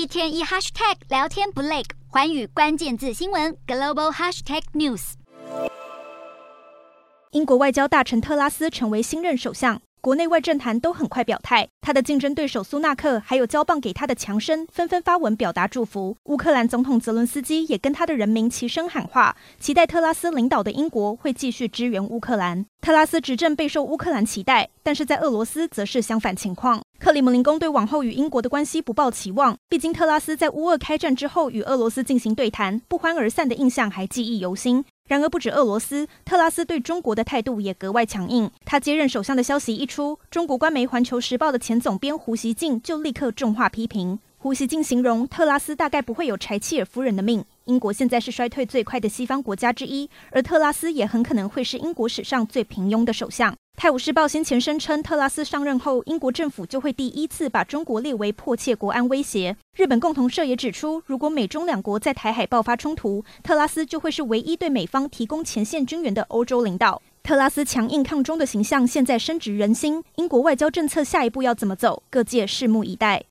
一天一 hashtag 聊天不累，环宇关键字新闻 global hashtag news。英国外交大臣特拉斯成为新任首相。国内外政坛都很快表态，他的竞争对手苏纳克还有交棒给他的强生纷纷发文表达祝福。乌克兰总统泽伦斯基也跟他的人民齐声喊话，期待特拉斯领导的英国会继续支援乌克兰。特拉斯执政备受乌克兰期待，但是在俄罗斯则是相反情况。克里姆林宫对往后与英国的关系不抱期望，毕竟特拉斯在乌俄开战之后与俄罗斯进行对谈，不欢而散的印象还记忆犹新。然而，不止俄罗斯，特拉斯对中国的态度也格外强硬。他接任首相的消息一出，中国官媒《环球时报》的前总编胡锡进就立刻重话批评。胡锡进形容特拉斯大概不会有柴契尔夫人的命。英国现在是衰退最快的西方国家之一，而特拉斯也很可能会是英国史上最平庸的首相。《泰晤士报》先前声称，特拉斯上任后，英国政府就会第一次把中国列为迫切国安威胁。日本共同社也指出，如果美中两国在台海爆发冲突，特拉斯就会是唯一对美方提供前线军援的欧洲领导。特拉斯强硬抗中的形象现在深植人心，英国外交政策下一步要怎么走？各界拭目以待。